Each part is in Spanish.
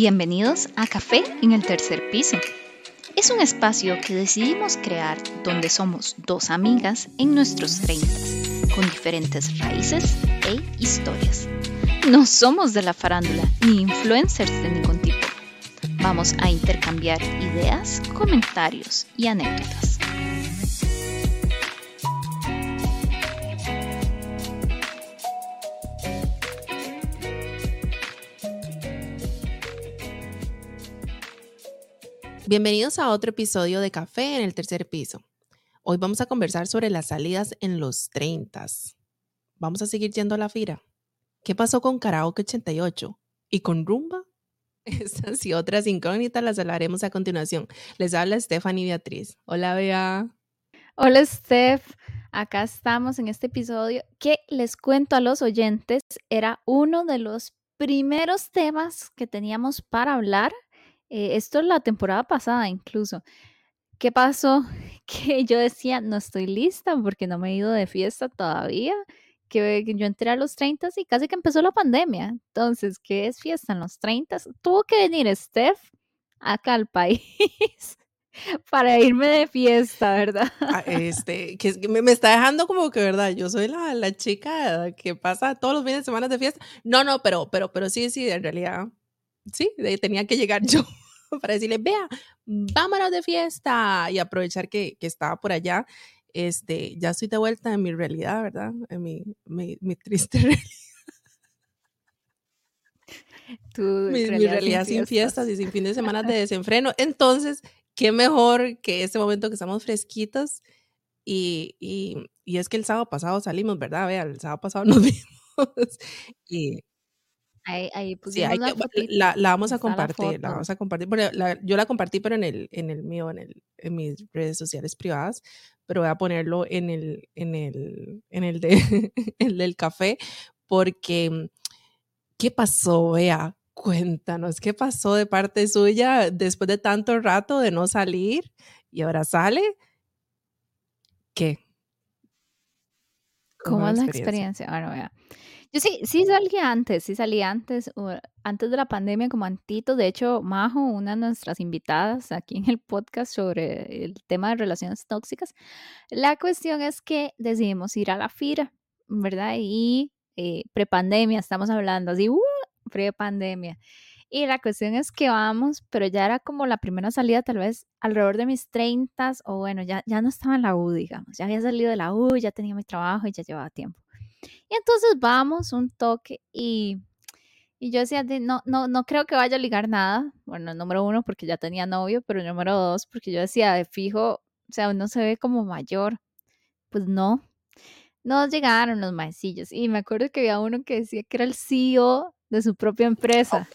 Bienvenidos a Café en el tercer piso. Es un espacio que decidimos crear donde somos dos amigas en nuestros 30, con diferentes raíces e historias. No somos de la farándula ni influencers de ningún tipo. Vamos a intercambiar ideas, comentarios y anécdotas. Bienvenidos a otro episodio de Café en el tercer piso. Hoy vamos a conversar sobre las salidas en los 30. Vamos a seguir yendo a la fira. ¿Qué pasó con Karaoke 88? ¿Y con Rumba? Estas y otras incógnitas las hablaremos a continuación. Les habla Stephanie Beatriz. Hola, Bea. Hola, Steph. Acá estamos en este episodio que les cuento a los oyentes. Era uno de los primeros temas que teníamos para hablar eh, esto es la temporada pasada incluso. ¿Qué pasó? Que yo decía, no estoy lista porque no me he ido de fiesta todavía, que yo entré a los 30 y casi que empezó la pandemia. Entonces, ¿qué es fiesta en los 30? Tuvo que venir Steph acá al país para irme de fiesta, ¿verdad? Ah, este, que, me, está dejando como que, ¿verdad? Yo soy la, la, chica que pasa todos los fines de semana de fiesta. No, no, pero, pero, pero sí, sí, en realidad sí, tenía que llegar yo para decirle, vea, vámonos de fiesta y aprovechar que, que, estaba por allá. Este, ya estoy de vuelta en mi realidad, ¿verdad? En mi, mi, mi triste realidad. mi, realidad, sin, fiestas. y sin fin de semana de desenfreno. Entonces, qué mejor que este momento que estamos fresquitos. Y, y, y es que el sábado pasado salimos, ¿verdad? Vea, el sábado pasado nos vimos. y, Ahí, sí, la, la, vamos a compartir, la, vamos a compartir. yo la compartí, pero en el, en el mío, en, el, en mis redes sociales privadas, pero voy a ponerlo en el, en el, en el, de, el del café, porque ¿qué pasó, Vea? Cuéntanos, ¿qué pasó de parte suya después de tanto rato de no salir y ahora sale? ¿Qué? ¿Cómo, es la experiencia? Bueno, vea. Yo sí, sí salí antes, sí salí antes, antes de la pandemia como antito. De hecho, Majo, una de nuestras invitadas aquí en el podcast sobre el tema de relaciones tóxicas, la cuestión es que decidimos ir a la FIRA, ¿verdad? Y eh, prepandemia, estamos hablando así, uh, prepandemia. Y la cuestión es que vamos, pero ya era como la primera salida, tal vez alrededor de mis 30 o bueno, ya, ya no estaba en la U, digamos, ya había salido de la U, ya tenía mi trabajo y ya llevaba tiempo. Y entonces vamos un toque y, y yo decía, no, no, no creo que vaya a ligar nada. Bueno, número uno, porque ya tenía novio, pero número dos, porque yo decía, de fijo, o sea, uno se ve como mayor. Pues no. Nos llegaron los maecillos y me acuerdo que había uno que decía que era el CEO de su propia empresa.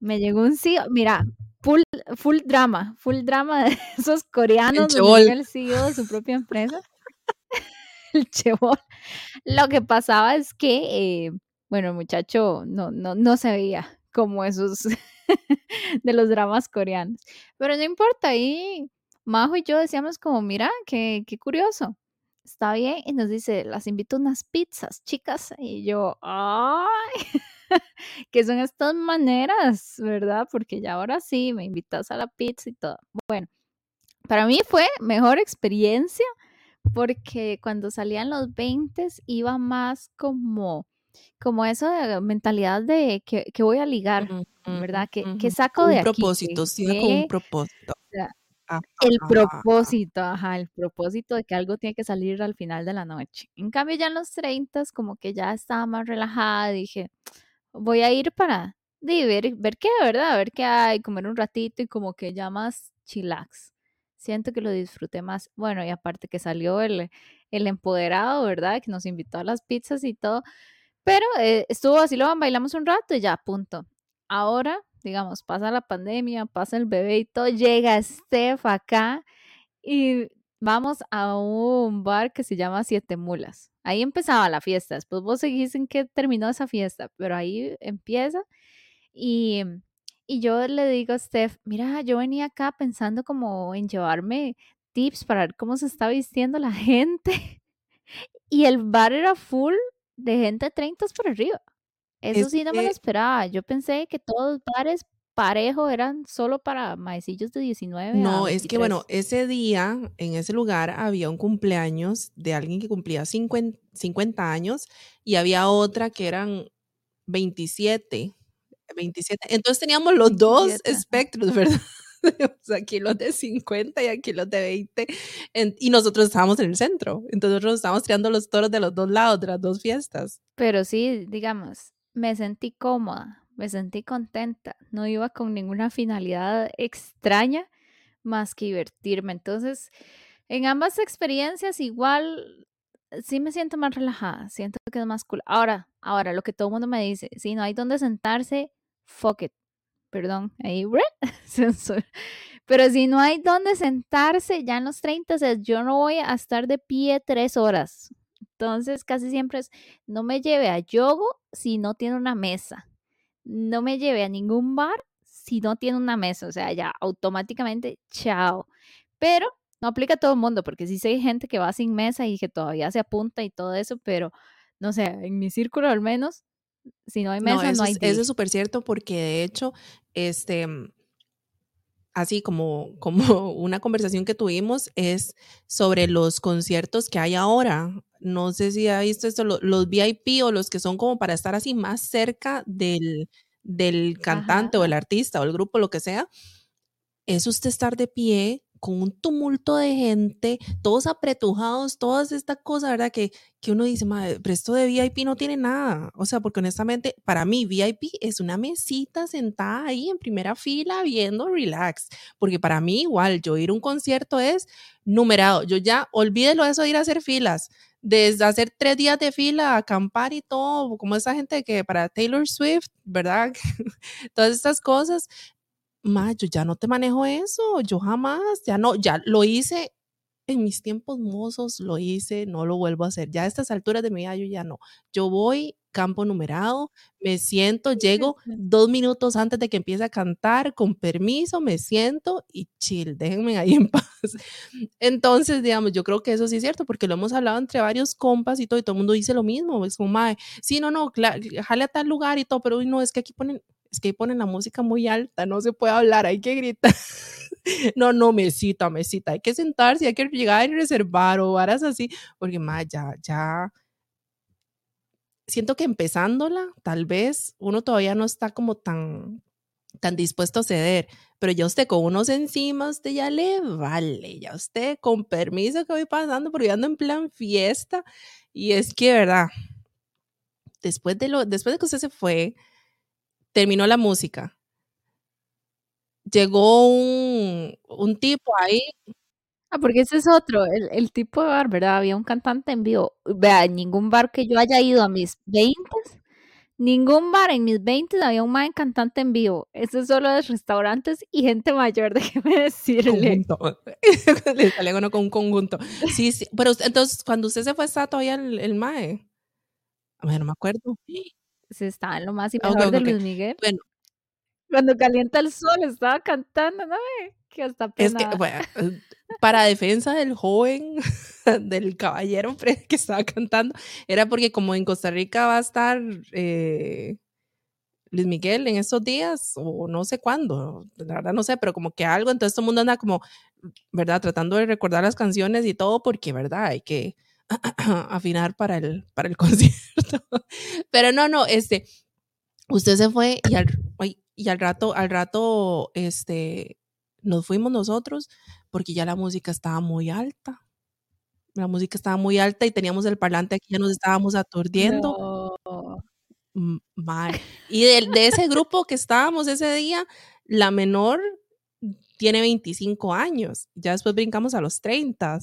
Me llegó un CEO, mira, full, full drama, full drama de esos coreanos, el, el CEO de su propia empresa. el chebol. Lo que pasaba es que, eh, bueno, el muchacho no, no, no se veía como esos de los dramas coreanos. Pero no importa, ahí Majo y yo decíamos como, mira, qué, qué curioso. Está bien. Y nos dice, las invito unas pizzas, chicas. Y yo, ay, ¿qué son estas maneras, verdad? Porque ya ahora sí, me invitas a la pizza y todo. Bueno, para mí fue mejor experiencia porque cuando salían los 20 iba más como, como eso de mentalidad de que, voy a ligar, ¿verdad? que, saco de aquí? Propósito, sí, con un propósito. el propósito, ajá, el propósito de que algo tiene que salir al final de la noche. En cambio, ya en los 30, como que ya estaba más relajada, dije, voy a ir para ver, ver qué, ¿verdad? A ver qué hay, comer un ratito y como que ya más chillax siento que lo disfruté más. Bueno, y aparte que salió el, el empoderado, ¿verdad? Que nos invitó a las pizzas y todo. Pero eh, estuvo así, lo bailamos un rato y ya, punto. Ahora, digamos, pasa la pandemia, pasa el bebé y todo, llega Steph acá y vamos a un bar que se llama Siete Mulas. Ahí empezaba la fiesta. Después vos seguís en qué terminó esa fiesta, pero ahí empieza y y yo le digo a Steph, mira, yo venía acá pensando como en llevarme tips para ver cómo se está vistiendo la gente. Y el bar era full de gente de 30 por arriba. Eso sí no me lo esperaba. Yo pensé que todos los bares parejo, eran solo para maecillos de 19 No, es que bueno, ese día, en ese lugar, había un cumpleaños de alguien que cumplía 50, años y había otra que eran 27. 27. Entonces teníamos los dos espectros, ¿verdad? aquí los de 50 y aquí los de 20. y nosotros estábamos en el centro. Entonces nosotros estábamos tirando los toros de los dos lados, de las dos fiestas. Pero sí, digamos, me sentí cómoda, me sentí contenta. No iba con ninguna finalidad extraña más que divertirme. Entonces, en ambas experiencias igual sí me siento más relajada, siento que es más cool. Ahora, ahora lo que todo el mundo me dice, si no hay donde sentarse, fuck it, perdón, ahí, Pero si no hay dónde sentarse ya en los 30, yo no voy a estar de pie tres horas. Entonces, casi siempre es, no me lleve a yogo si no tiene una mesa. No me lleve a ningún bar si no tiene una mesa. O sea, ya automáticamente, chao. Pero no aplica a todo el mundo, porque sí hay gente que va sin mesa y que todavía se apunta y todo eso, pero no sé, en mi círculo al menos, si no hay mesa, no, hay. eso es súper cierto porque de hecho, este, mm, así como, como una conversación que tuvimos es sobre los conciertos que hay ahora. No sé si ha visto esto, los, VIP o los que son como para estar así más cerca del, del cantante o el artista o el grupo, lo que sea. Es usted estar de pie con un tumulto de gente, todos apretujados, todas estas cosas, ¿verdad? Que, que uno dice, madre, pero esto de VIP no tiene nada. O sea, porque honestamente, para mí, VIP es una mesita sentada ahí en primera fila viendo relax. Porque para mí, igual, yo ir a un concierto es numerado. Yo ya, olvídelo eso de ir a hacer filas. Desde hacer tres días de fila, acampar y todo, como esa gente que para Taylor Swift, ¿verdad? Todas estas cosas, ma, yo ya no te manejo eso, yo jamás, ya no, ya lo hice en mis tiempos mozos, lo hice, no lo vuelvo a hacer. Ya a estas alturas de mi vida yo ya no. Yo voy campo numerado, me siento, llego dos minutos antes de que empiece a cantar, con permiso, me siento y chill, déjenme ahí en paz. Entonces, digamos, yo creo que eso sí es cierto, porque lo hemos hablado entre varios compas y todo, y todo el mundo dice lo mismo, es como, mae, sí, no, no, jale a tal lugar y todo, pero no, es que aquí ponen, es que ponen la música muy alta, no se puede hablar, hay que gritar. no, no, mesita, mesita, hay que sentarse, hay que llegar y reservar o varas así, porque más ya, ya, siento que empezándola, tal vez uno todavía no está como tan, tan dispuesto a ceder, pero ya usted con unos encima, usted ya le vale, ya usted con permiso que voy pasando, porque ando en plan fiesta, y es que, ¿verdad? Después de, lo, después de que usted se fue, terminó la música. Llegó un, un tipo ahí. Ah, porque ese es otro, el, el, tipo de bar, ¿verdad? Había un cantante en vivo. Vea, en ningún bar que yo haya ido a mis 20, ningún bar en mis 20 había un man cantante en vivo. Eso es solo de restaurantes y gente mayor, déjeme decirle. Le sale uno con un conjunto. Sí, sí. Pero entonces, cuando usted se fue, ¿está todavía el, el mae? A ver, no me acuerdo se estaba en lo más y mejor de Luis Miguel. Bueno. Cuando calienta el sol estaba cantando, ¿no? Que hasta Es que, bueno, eh, para defensa del joven, del caballero que estaba cantando, era porque como en Costa Rica va a estar eh, Luis Miguel en esos días, o no sé cuándo, la verdad no sé, pero como que algo, entonces todo el mundo anda como, ¿verdad? Tratando de recordar las canciones y todo, porque, ¿verdad? Hay que afinar para el, para el concierto. Pero no, no, este, usted se fue y al, y al rato, al rato, este, nos fuimos nosotros porque ya la música estaba muy alta. La música estaba muy alta y teníamos el parlante aquí, ya nos estábamos aturdiendo. Mal. Y de, de ese grupo que estábamos ese día, la menor tiene 25 años. Ya después brincamos a los 30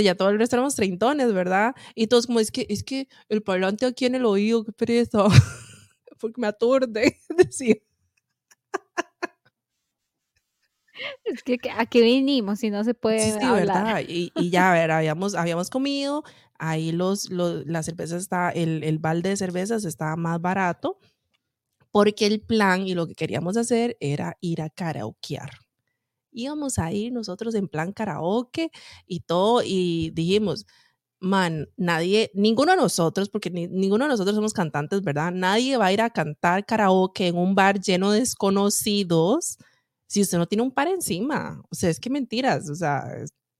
ya todo el resto éramos treintones, ¿verdad? Y todos como, es que, es que el parlante aquí en el oído, qué pereza, porque me aturde, decir. Es que a qué vinimos si no se puede sí, hablar. ¿verdad? Y, y, ya, a ver, habíamos, habíamos comido, ahí los, los, la cerveza está, el, el balde de cervezas estaba más barato, porque el plan y lo que queríamos hacer era ir a karaokear íbamos a ir nosotros en plan karaoke y todo, y dijimos, man, nadie, ninguno de nosotros, porque ninguno de nosotros somos cantantes, ¿verdad? Nadie va a ir a cantar karaoke en un bar lleno de desconocidos si usted no tiene un par encima. O sea, es que mentiras, o sea,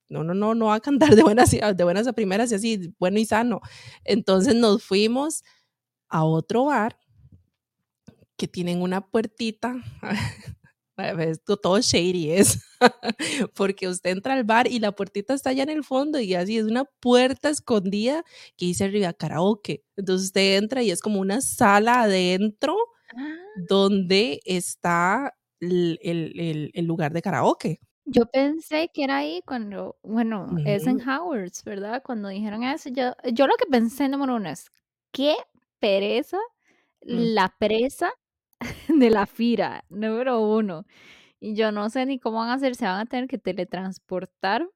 no, no, no, no va a cantar de buenas, de buenas a primeras y así, bueno y sano. Entonces nos fuimos a otro bar que tienen una puertita esto todo shady es, porque usted entra al bar y la puertita está allá en el fondo y así es una puerta escondida que dice arriba karaoke. Entonces usted entra y es como una sala adentro ah. donde está el, el, el, lugar de karaoke. Yo pensé que era ahí cuando, bueno, es en Howard's, ¿verdad? Cuando dijeron eso, yo, yo lo que pensé, número uno, es, qué pereza mm. la presa de la fira, número uno. Y yo no sé ni cómo van a hacer, se van a tener que teletransportar,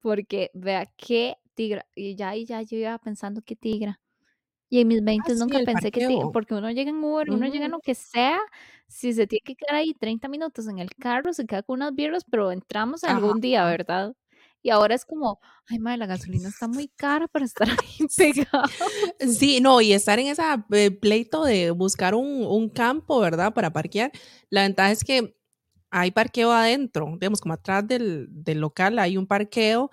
porque vea qué tigra. Y ya, y ya yo iba pensando qué tigra. Y en mis 20 ah, nunca pensé que tigra, porque uno llega en Uber, uno llega en lo que sea, si se tiene que quedar ahí 30 minutos en el carro, se queda con unas birras, pero entramos algún día, ¿verdad? Y ahora es como, ay, madre, la gasolina está muy cara para estar ahí pegado. Sí, no, y estar en ese eh, pleito de buscar un, un, campo, ¿verdad? Para parquear. La ventaja es que hay parqueo adentro, digamos, como atrás del, del local hay un parqueo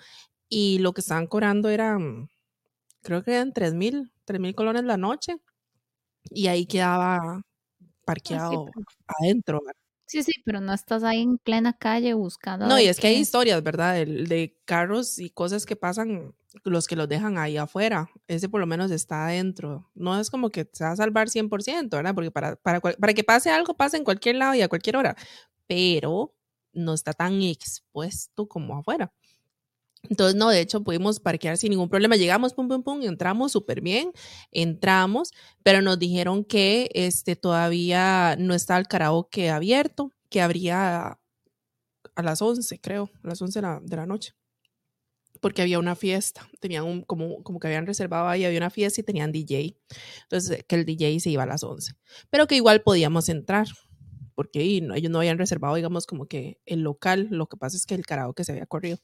y lo que estaban cobrando era, mm, creo que eran 3 mil, 3 mil colones la noche. Y ahí quedaba ah, parqueado adentro. Sí, sí, pero no estás ahí en plena calle buscando. No, y es que hay historias, ¿verdad? De, de, carros y cosas que pasan, los que los dejan ahí afuera. Ese por lo menos está adentro. No es como que se va a salvar 100%, ¿verdad? Porque para, para, para que pase algo, pasa en cualquier lado y a cualquier hora. Pero no está tan expuesto como afuera. Entonces, no, de hecho, pudimos parquear sin ningún problema. Llegamos, pum, pum, pum, entramos súper bien, entramos, pero nos dijeron que este, todavía no está el karaoke abierto, que habría a las 11, creo, a las 11 de la, noche, porque había una fiesta, tenían como, como que habían reservado ahí, había una fiesta y tenían DJ. Entonces, que el DJ se iba a las 11, pero que igual podíamos entrar porque ellos no habían reservado, digamos, como que el local, lo que pasa es que el karaoke se había corrido.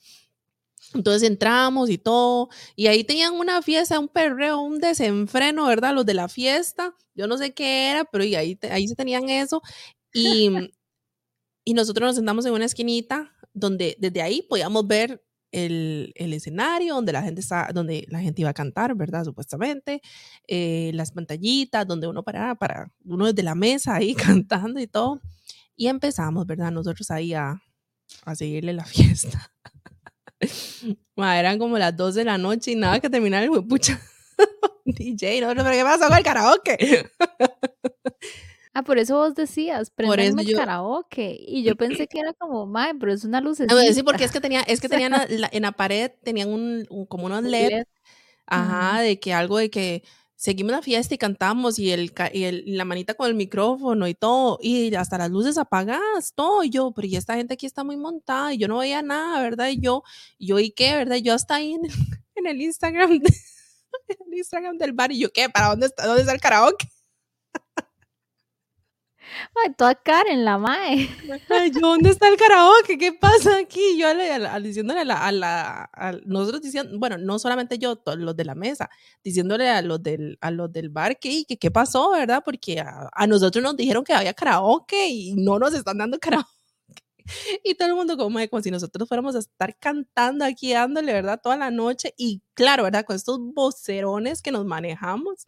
Entonces entramos y todo, y ahí tenían una fiesta, un perreo, un desenfreno, ¿verdad? Los de la fiesta, yo no sé qué era, pero ahí, ahí se tenían eso. Y, y nosotros nos sentamos en una esquinita donde desde ahí podíamos ver el, el, escenario donde la gente está, donde la gente iba a cantar, ¿verdad? Supuestamente, eh, las pantallitas donde uno paraba para uno desde la mesa ahí cantando y todo. Y empezamos, ¿verdad? Nosotros ahí a, a seguirle la fiesta eran como las 2 de la noche y nada que terminar el pucha. DJ, no, pero ¿qué pasó con el karaoke? Ah, por eso vos decías, por el karaoke. Y yo pensé que era como, madre, pero es una luz. sí, porque es que tenía, es que tenían en la pared, tenían un, como unos LED, ajá, de que algo de que seguimos la fiesta y cantamos y, el, y la manita con el micrófono y todo, y hasta las luces apagadas, todo, y yo, pero y esta gente aquí está muy montada y yo no veía nada, ¿verdad? Y yo, yo, ¿y qué, verdad? Yo hasta ahí en el, en el Instagram, en el Instagram del bar, y yo, ¿qué? ¿Para dónde está, dónde está el karaoke? Ay, toda Karen, la mae. Ay, ¿dónde está el karaoke? ¿Qué pasa aquí? Yo diciéndole a la, a la nosotros diciendo, bueno, no solamente yo, todos los de la mesa, diciéndole a los del, a los del bar que, que qué pasó, ¿verdad? Porque a, nosotros nos dijeron que había karaoke y no nos están dando karaoke. Y todo el mundo como, como si nosotros fuéramos a estar cantando aquí, dándole, ¿verdad? Toda la noche. Y claro, ¿verdad? Con estos vocerones que nos manejamos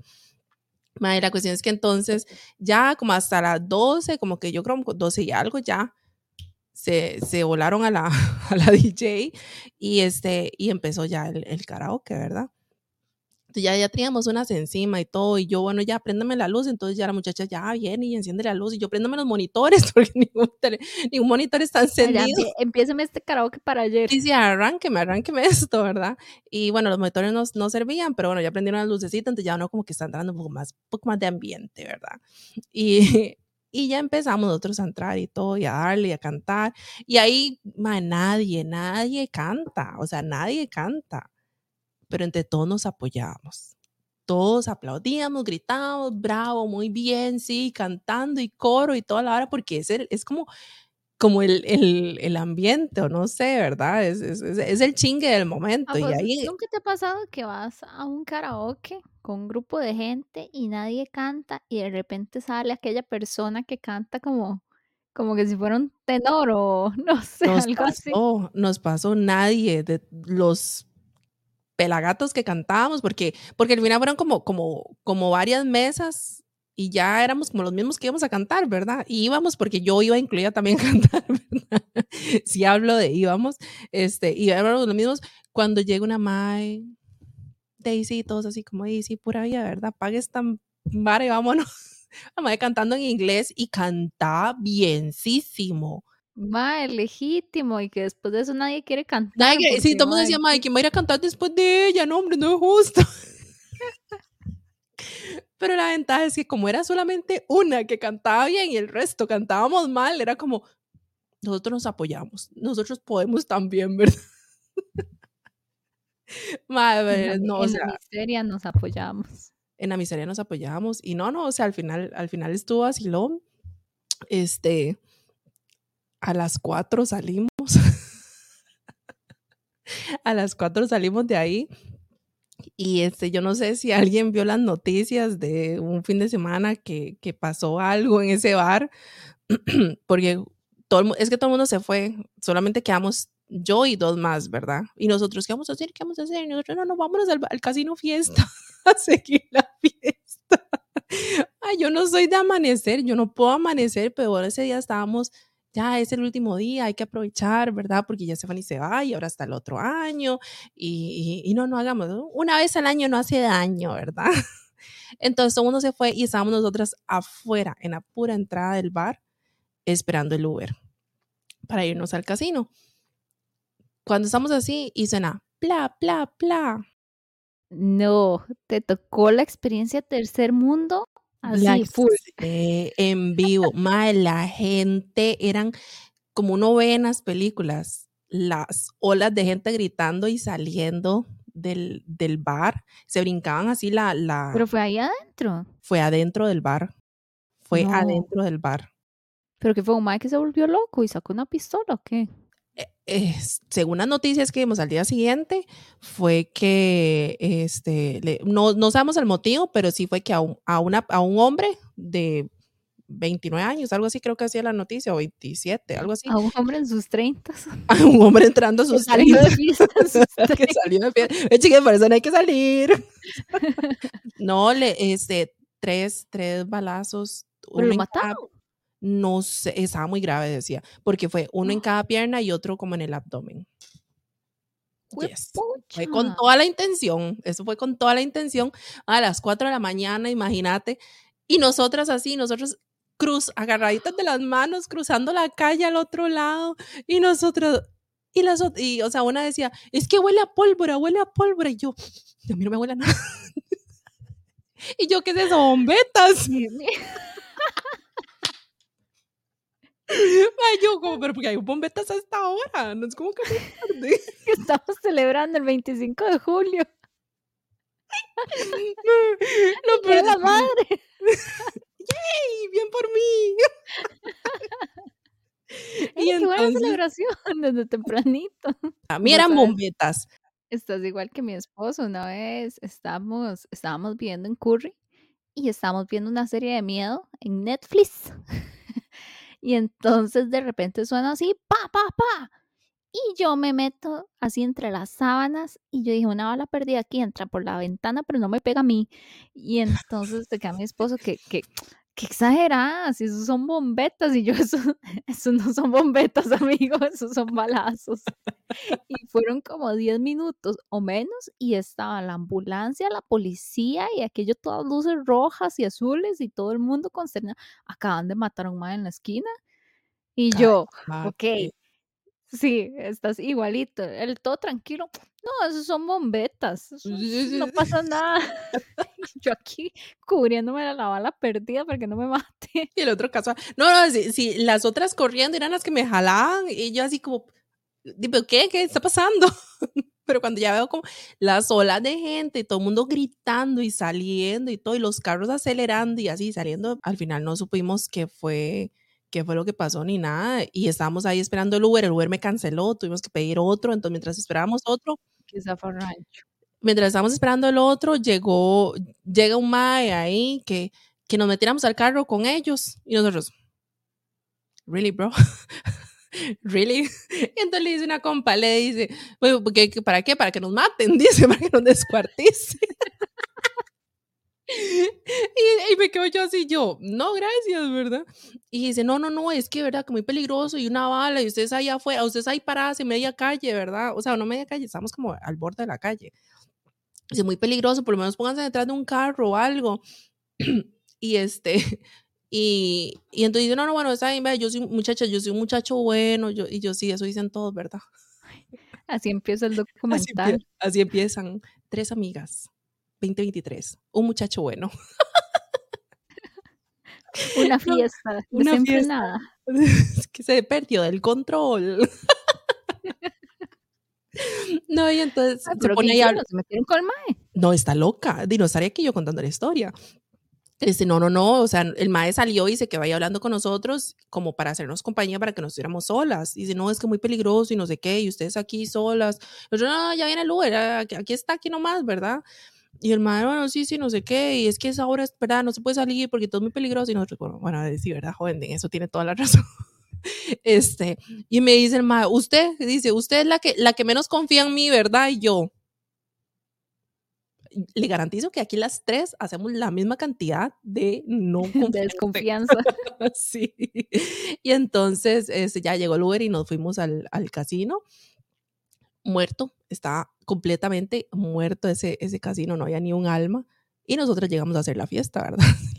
Madre, la cuestión es que entonces ya como hasta las 12, como que yo creo 12 y algo ya, se, se volaron a la, a la DJ y, este, y empezó ya el, el karaoke, ¿verdad? Ya, ya teníamos unas encima y todo, y yo, bueno, ya préndame la luz, entonces ya la muchacha ya viene y enciende la luz, y yo préndame los monitores, porque ningún, ningún monitor está encendido. Ya, este karaoke para ayer. Y sí, arránqueme, arránqueme esto, ¿verdad? Y bueno, los monitores no, no servían, pero bueno, ya prendieron las lucecitas, entonces ya uno como que está entrando un poco más, un poco más de ambiente, ¿verdad? Y, y ya empezamos nosotros a entrar y todo, y a darle y a cantar. Y ahí, man, nadie, nadie canta, o sea, nadie canta pero entre todos nos apoyábamos. Todos aplaudíamos, gritábamos, bravo, muy bien, sí, cantando y coro y toda la hora, porque es, es como, como el, el, el, ambiente, o no sé, ¿verdad? Es, es, es el chingue del momento. Ah, y pues, ahí... ¿Nunca te ha pasado que vas a un karaoke con un grupo de gente y nadie canta y de repente sale aquella persona que canta como, como que si fuera un tenor o no sé, nos algo pasó, así? Nos pasó nadie de los pelagatos que cantábamos, porque, porque al final fueron como, como, como varias mesas y ya éramos como los mismos que íbamos a cantar, ¿verdad? Y íbamos porque yo iba incluida también a cantar, ¿verdad? Si hablo de íbamos, este, y éramos los mismos. Cuando llega una Mae, Daisy, todos así como Daisy, pura vida, ¿verdad? Pague esta vara y vámonos. La Mae cantando en inglés y cantaba bienísimo. Mae, legítimo, y que después de eso nadie quiere cantar. Nadie, sí, todo el mundo decía, Mae, ¿quién va a ir a cantar después de ella? No, hombre, no es justo. Pero la ventaja es que como era solamente una que cantaba bien y el resto cantábamos mal, era como, nosotros nos apoyamos, nosotros podemos también, ¿verdad? Madre, no, en o sea, la miseria nos apoyamos. En la miseria nos apoyamos y no, no, o sea, al final, al final estuvo así lo, este, a las cuatro salimos, a las cuatro salimos de ahí y este, yo no sé si alguien vio las noticias de un fin de semana que, que pasó algo en ese bar, porque todo es que todo el mundo se fue, solamente quedamos yo y dos más, ¿verdad? Y nosotros, ¿qué vamos a hacer? ¿Qué vamos a hacer? Y nosotros, no, no, vámonos al, al casino fiesta a seguir la fiesta. Ay, yo no soy de amanecer, yo no puedo amanecer, pero ese día estábamos ya es el último día, hay que aprovechar, ¿verdad? Porque ya Stephanie se va y ahora está el otro año y, y, no, no hagamos, una vez al año no hace daño, ¿verdad? Entonces todo mundo se fue y estábamos nosotras afuera, en la pura entrada del bar, esperando el Uber para irnos al casino. Cuando estamos así y suena, bla, bla, bla. No, te tocó la experiencia tercer mundo Así, la full. en vivo. Mae, la gente eran como uno ve en las películas, las olas de gente gritando y saliendo del, del bar. Se brincaban así la, la. Pero fue ahí adentro. Fue adentro del bar. Fue no. adentro del bar. Pero que fue un mae que se volvió loco y sacó una pistola o qué? Eh, según las noticias que vimos al día siguiente, fue que, este, le, no, no sabemos el motivo, pero sí fue que a un, a, una, a un hombre de 29 años, algo así creo que hacía la noticia, o 27, algo así. A un hombre en sus 30. A un hombre entrando a sus que 30. Salió de fiesta que salió de fiesta. Eh, por eso no hay que salir. no, le, este, tres, tres balazos. ¿Pero lo mataron? No sé, estaba muy grave, decía, porque fue uno en cada pierna y otro como en el abdomen. Yes. Fue con toda la intención, eso fue con toda la intención a las 4 de la mañana, imagínate, y nosotras así, nosotros cruz, agarraditas de las manos, cruzando la calle al otro lado, y nosotros, y las y, o sea, una decía, es que huele a pólvora, huele a pólvora, y yo, a mí no me huele a nada. y yo, ¿qué es eso? Bombetas. Ay, yo como, pero porque hay bombetas a esta hora, no es como que tarde. Estamos celebrando el 25 de julio. No, pero la madre. ¡Yay! ¡Bien por mí! y qué buena celebración desde tempranito. A mí eran bombetas. Estás igual que mi esposo. Una vez estábamos, estábamos viendo en Curry y estábamos viendo una serie de miedo en Netflix. Y entonces de repente suena así, pa, pa, pa. Y yo me meto así entre las sábanas y yo dije, una bala perdida aquí entra por la ventana, pero no me pega a mí. Y entonces te queda mi esposo que, que, que exageradas, esos son bombetas. Y yo, eso, eso no son bombetas, amigo, esos son balazos. Y fueron como 10 minutos o menos y estaba la ambulancia, la policía y aquello todas luces rojas y azules y todo el mundo consternado. Acaban de matar a un man en la esquina. Y yo, ok, sí, estás igualito. El todo tranquilo. No, esos son bombetas. Eso, no pasa nada. yo aquí cubriéndome la bala perdida para que no me mate. Y el otro caso, no, no, si, si las otras corriendo eran las que me jalaban y yo así como, digo, ¿qué? ¿Qué está pasando? Pero cuando ya veo como las olas de gente y todo el mundo gritando y saliendo y todo, y los carros acelerando y así saliendo, al final no supimos que fue qué fue lo que pasó ni nada. Y estábamos ahí esperando el Uber, el Uber me canceló, tuvimos que pedir otro, entonces mientras esperábamos otro, mientras estábamos esperando el otro, llegó, llega un mae ahí que, que nos metiéramos al carro con ellos y nosotros, really, bro? really? entonces le dice una compa, le dice, ¿para qué? Para que nos maten, dice, para que nos descuarticen. Y, me quedo yo así, yo, no, gracias, ¿verdad? Y dice, no, no, no, es que, ¿verdad? Que muy peligroso y una bala y ustedes ahí afuera, ustedes ahí paradas en media calle, ¿verdad? O sea, no media calle, estamos como al borde de la calle. Dice, muy peligroso, por lo menos pónganse detrás de un carro o algo. y este, y, y entonces dice, no, no, bueno, está bien, yo soy muchacha, yo soy un muchacho bueno, yo, y yo sí, eso dicen todos, ¿verdad? Así empieza el documental. así empiezan tres amigas 2023. Un muchacho bueno. Una fiesta. una fiesta. que se perdió del control. no, y entonces se pone ahí ¿Se metieron con el mae? No, está loca. Dinosauria que yo contando la historia. Dice, no, no, no, o sea, el mae salió y dice que vaya hablando con nosotros como para hacernos compañía para que nos estuviéramos solas. Dice, no, es que muy peligroso y no sé qué, y ustedes aquí solas. Yo, no, ya viene el Uber, aquí está, aquí nomás, ¿verdad? Y el madre, bueno, sí, sí, no sé qué, y es que esa hora es verdad, no se puede salir porque todo es muy peligroso. Y nosotros, bueno, bueno sí, verdad, joven, eso tiene toda la razón. Este, y me dice el madre, usted, dice, usted es la que, la que menos confía en mí, ¿verdad? Y yo, le garantizo que aquí las tres hacemos la misma cantidad de no de desconfianza. sí. Y entonces este, ya llegó el Uber y nos fuimos al, al casino. Muerto, estaba completamente muerto ese, ese casino, no había ni un alma. Y nosotros llegamos a hacer la fiesta, ¿verdad?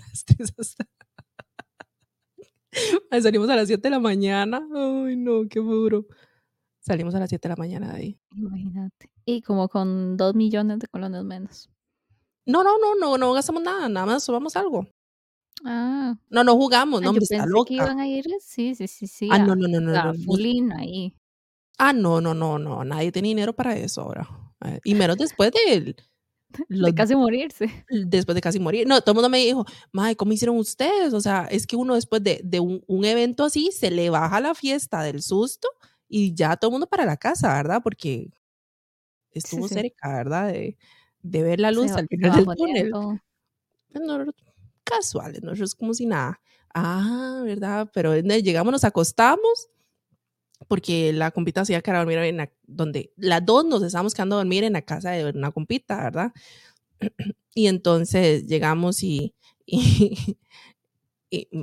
Salimos a las 7 de la mañana. Ay, no, qué duro. Salimos a las 7 de la mañana de ahí. Imagínate. Y como con 2 millones de colones menos. No, no, no, no, no gastamos nada, nada más subamos algo. Ah. No, no jugamos, no, ah, hombre, está loca. que iban a ir, sí, sí, sí, sí. Ah, no, no, no, no. La no, ahí. Ah, no, no, no, no, nadie tiene dinero para eso ahora. Eh, y menos después de, de casi morirse. Después de casi morir. No, todo el mundo me dijo, Mae, ¿cómo hicieron ustedes? O sea, es que uno después de, de un, un, evento así se le baja la fiesta del susto y ya todo el mundo para la casa, ¿verdad? Porque estuvo cerca, ¿verdad? De, de, ver la luz al final del túnel. No, casuales, nosotros como si nada. Ah, ¿verdad? Pero llegamos, nos acostamos porque la compita hacía que era dormir en la, donde las dos nos estábamos quedando a dormir en la casa de una compita, ¿verdad? Y entonces llegamos y,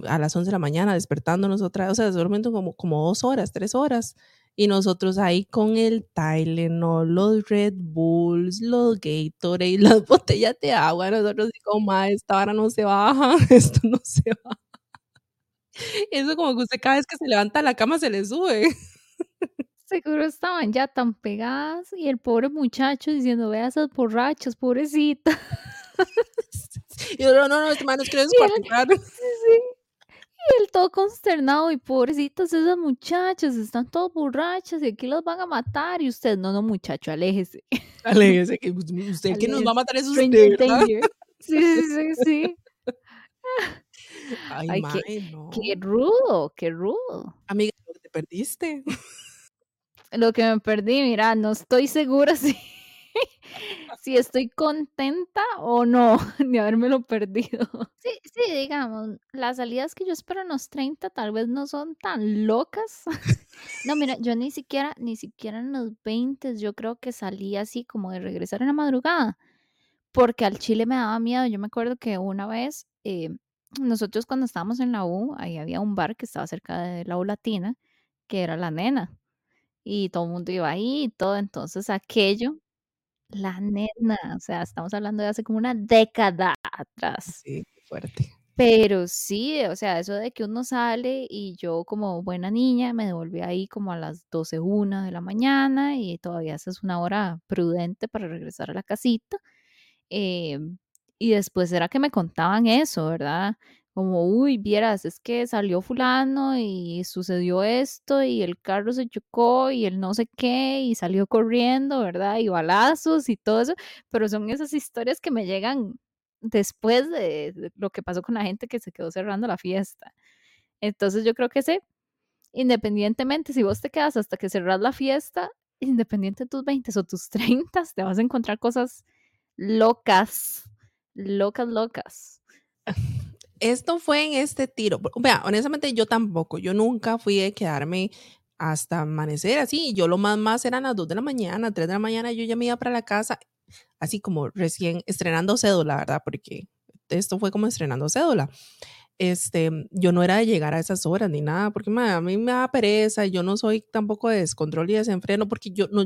a las 11 de la mañana despertándonos otra vez, o sea, durmiendo como, como dos horas, tres horas. Y nosotros ahí con el Tylenol, los Red Bulls, los Gatorade, las botellas de agua, nosotros como, esta hora no se baja, esto no se baja. Eso como que usted cada vez que se levanta la cama se le sube. Seguro estaban ya tan pegadas y el pobre muchacho diciendo, vea esas borrachas, pobrecita. Y yo, no, no, no, este man nos quiere descuartizar. Sí, sí. Y él todo consternado y pobrecitas esas muchachas, están todas borrachas y aquí los van a matar. Y usted, no, no, muchacho, aléjese. Aléjese, que usted que nos va a matar es usted, Sí, sí, sí, sí. Ay, qué, no. qué rudo, qué rudo. Amiga, te perdiste. Lo que me perdí, mira, no estoy segura si, si estoy contenta o no de habérmelo perdido. Sí, sí, digamos, las salidas que yo espero en los 30 tal vez no son tan locas. No, mira, yo ni siquiera, ni siquiera en los 20 yo creo que salí así como de regresar en la madrugada, porque al chile me daba miedo. Yo me acuerdo que una vez eh, nosotros cuando estábamos en la U, ahí había un bar que estaba cerca de la U Latina, que era La Nena, y todo el mundo iba ahí y todo, entonces aquello, La Nena, o sea, estamos hablando de hace como una década atrás. Sí, fuerte. Pero sí, o sea, eso de que uno sale y yo como buena niña me devolví ahí como a las 12, una de la mañana y todavía esa es una hora prudente para regresar a la casita. Eh, y después era que me contaban eso, ¿verdad? Como, uy, vieras, es que salió fulano y sucedió esto y el carro se chocó y el no sé qué y salió corriendo, ¿verdad? Y balazos y todo eso, pero son esas historias que me llegan después de, lo que pasó con la gente que se quedó cerrando la fiesta. Entonces yo creo que sé, independientemente, si vos te quedas hasta que cerras la fiesta, independiente de tus 20 o tus 30, te vas a encontrar cosas locas, locas, locas. Esto fue en este tiro. Vea, honestamente yo tampoco, yo nunca fui de quedarme hasta amanecer así. Yo lo más más eran las 2 de la mañana, 3 de la mañana, yo ya me iba para la casa, así como recién estrenando cédula, ¿verdad? Porque esto fue como estrenando cédula. Este, yo no era de llegar a esas horas ni nada, porque a mí me da pereza yo no soy tampoco de descontrol y desenfreno, porque yo no,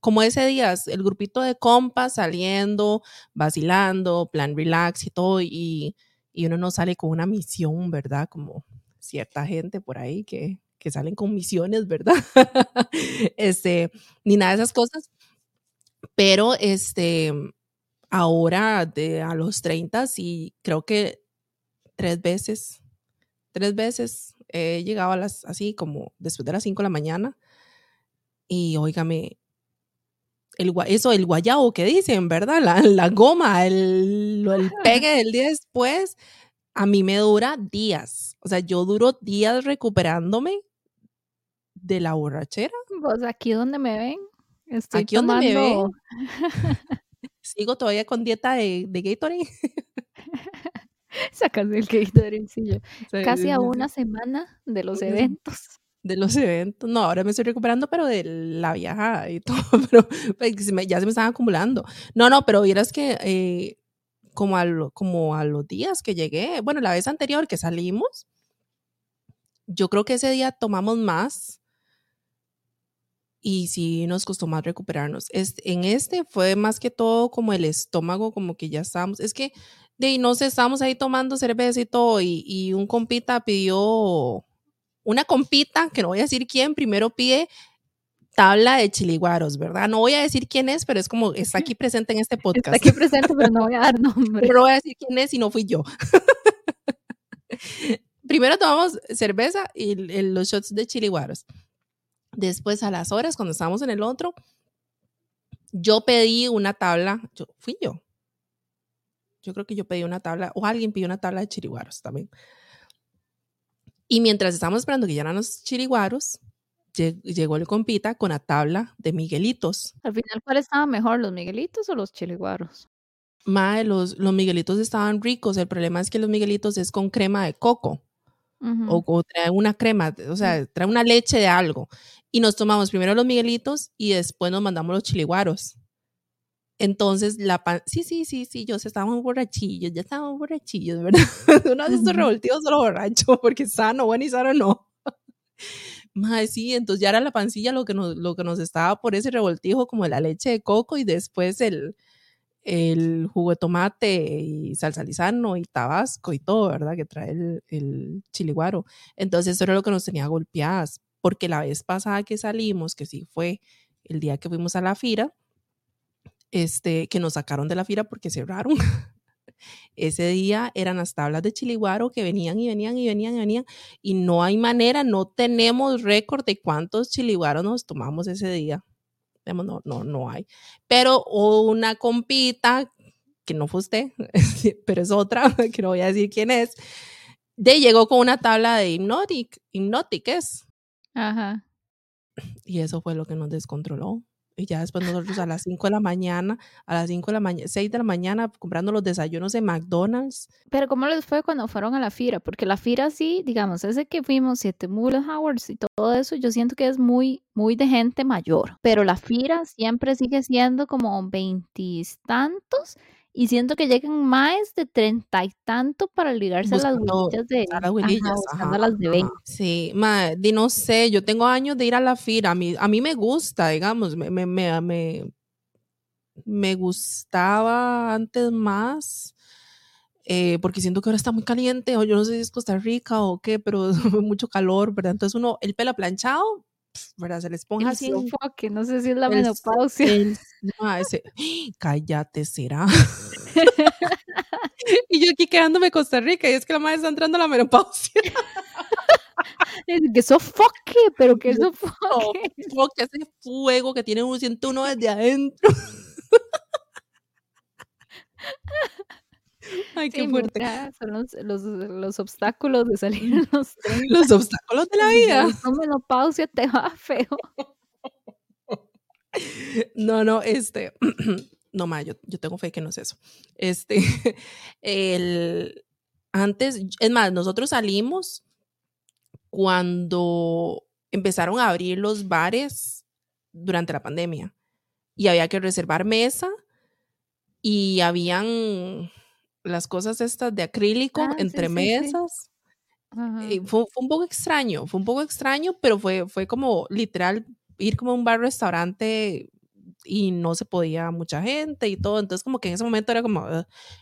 como ese día, el grupito de compas saliendo, vacilando, plan relax y todo, y, y uno no sale con una misión, ¿verdad? Como cierta gente por ahí que, que salen con misiones, ¿verdad? este, ni nada de esas cosas. Pero este, ahora de a los 30 sí creo que tres veces, tres veces he llegado a las, así como después de las 5 de la mañana y óigame, el, eso, el guayabo que dicen, ¿verdad? La, la goma, el, el pegue del día después, a mí me dura días. O sea, yo duro días recuperándome de la borrachera. Pues aquí donde me ven, estoy aquí donde me ven. Sigo todavía con dieta de, de Gatorade. Sacas el Gatorade, sí, yo. Casi a una semana de los eventos. De los eventos. No, ahora me estoy recuperando, pero de la viajada y todo. Pero pues, ya se me están acumulando. No, no, pero vieras que eh, como, a como a los días que llegué, bueno, la vez anterior que salimos, yo creo que ese día tomamos más y sí nos costó más recuperarnos. Este, en este fue más que todo como el estómago, como que ya estábamos, es que de no sé, estábamos ahí tomando cerveza y todo y, y un compita pidió, una compita, que no voy a decir quién, primero pide tabla de chiliguaros, ¿verdad? No voy a decir quién es, pero es como está aquí presente en este podcast. Está aquí presente, pero no voy a dar nombre. Pero no voy a decir quién es y no fui yo. Primero tomamos cerveza y los shots de chiliguaros. Después, a las horas, cuando estábamos en el otro, yo pedí una tabla, yo, fui yo. Yo creo que yo pedí una tabla, o alguien pidió una tabla de chiriguaros también. Y mientras estábamos esperando que llegaran los chiriguaros, llegó el compita con la tabla de Miguelitos. Al final, ¿cuál estaba mejor, los Miguelitos o los chiriguaros? Mae, los, los Miguelitos estaban ricos. El problema es que los Miguelitos es con crema de coco. o, o, trae una crema, o sea, trae una leche de algo y nos tomamos primero los Miguelitos y después nos mandamos los chiliguaros. Entonces, la pan, sí, sí, sí, sí, yo estábamos borrachillos, ya estábamos borrachillos, ¿verdad? Uno de estos revoltivos solo borracho, porque sano, bueno y sano no. Más sí, entonces ya era la pancilla lo que nos, lo que nos estaba por ese revoltijo, como la leche de coco y después el, el jugo de tomate y salsa lisano y tabasco y todo, ¿verdad? Que trae el, el chiliguaro. Entonces, eso era lo que nos tenía golpeadas porque la vez pasada que salimos, que sí fue el día que fuimos a la fira, este, que nos sacaron de la fira porque cerraron. Ese día eran las tablas de chiliguaro que venían y venían y venían y venían y no hay manera, no tenemos récord de cuántos chiliguaros nos tomamos ese día. No, no, no hay. Pero una compita, que no fue usted, pero es otra, que no voy a decir quién es, de llegó con una tabla de Hypnotic, Hypnotic es, Ajá. Y eso fue lo que nos descontroló. Y ya después nosotros a las 5 de la mañana, a las 5 de la mañana, 6 de la mañana, comprando los desayunos de McDonald's. Pero ¿cómo les fue cuando fueron a la fira? Porque la fira sí, digamos, ese que fuimos, Siete Mulas Hours y todo eso, yo siento que es muy, muy de gente mayor. Pero la fira siempre sigue siendo como veintitantos y siento que llegan más de treinta y tanto para ligarse a las huelillas de a las huelillas, ajá, las de 20. Sí, ma, di no sé, yo tengo años de ir a la fira, a mí, a mí me gusta, digamos, me, me, me, me, gustaba antes más, eh, porque siento que ahora está muy caliente, o yo no sé si es Costa Rica o qué, pero mucho calor, ¿verdad? Entonces uno, el pelo planchado, ¿verdad? Se les ponga así. que no sé si es la menopausia. cállate, será. y yo aquí quedándome Costa Rica y es que la madre está entrando a la menopausia. que sofoque, pero que sofoque. que ese fuego que tiene un 101 desde adentro. Ay, qué fuerte. son los, los, los, obstáculos de salir los 30. Los obstáculos de la vida. No menopausia te va feo. No, no, este, no más, yo, yo, tengo fe que no es eso. Este, el, antes, es más, nosotros salimos cuando empezaron a abrir los bares durante la pandemia y había que reservar mesa y habían las cosas estas de acrílico ah, entre mesas. fue, un poco extraño, fue un poco extraño, pero fue, fue como literal ir como a un bar restaurante y no se podía mucha gente y todo. Entonces como que en ese momento era como,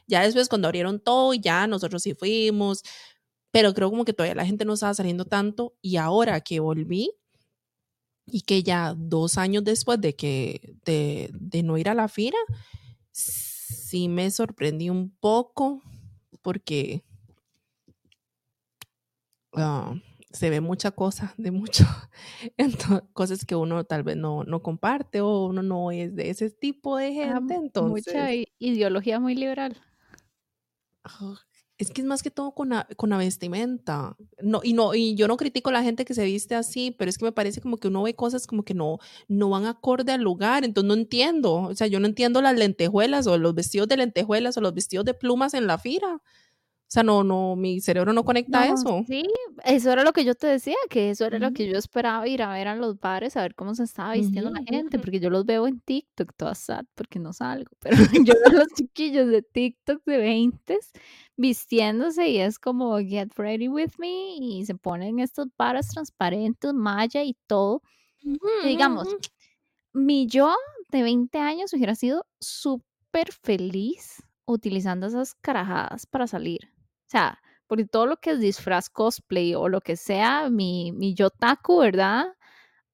ya después cuando abrieron todo y ya nosotros sí fuimos, pero creo como que todavía la gente no estaba saliendo tanto y ahora que volví y que ya dos años después de que de, de no ir a la fira, sí me sorprendí un poco porque ah, se ve mucha cosa de mucho, cosas que uno tal vez no, no, comparte o uno no es de ese tipo de gente. entonces, mucha ideología muy liberal. Es que es más que todo con la, con la vestimenta. No, y, no, y yo no critico a la gente que se viste así, pero es que me parece como que uno ve cosas como que no, no van acorde al lugar, entonces no entiendo. O sea, yo no entiendo las lentejuelas o los vestidos de lentejuelas o los vestidos de plumas en la fira. O sea, no, no, mi cerebro no conecta eso. Sí, eso era lo que yo te decía, que eso era lo que yo esperaba ir a ver a los bares, a ver cómo se estaba vistiendo la gente, porque yo los veo en TikTok, todas sad, porque no salgo, pero yo veo a los chiquillos de TikTok de 20 vistiéndose y es como get ready with me y se ponen estos varas transparentes, malla y todo. digamos, mi yo de 20 años hubiera sido súper feliz utilizando esas carajadas para salir. O sea, porque todo lo que es disfraz cosplay o lo que sea, mi, mi yotaku, ¿verdad?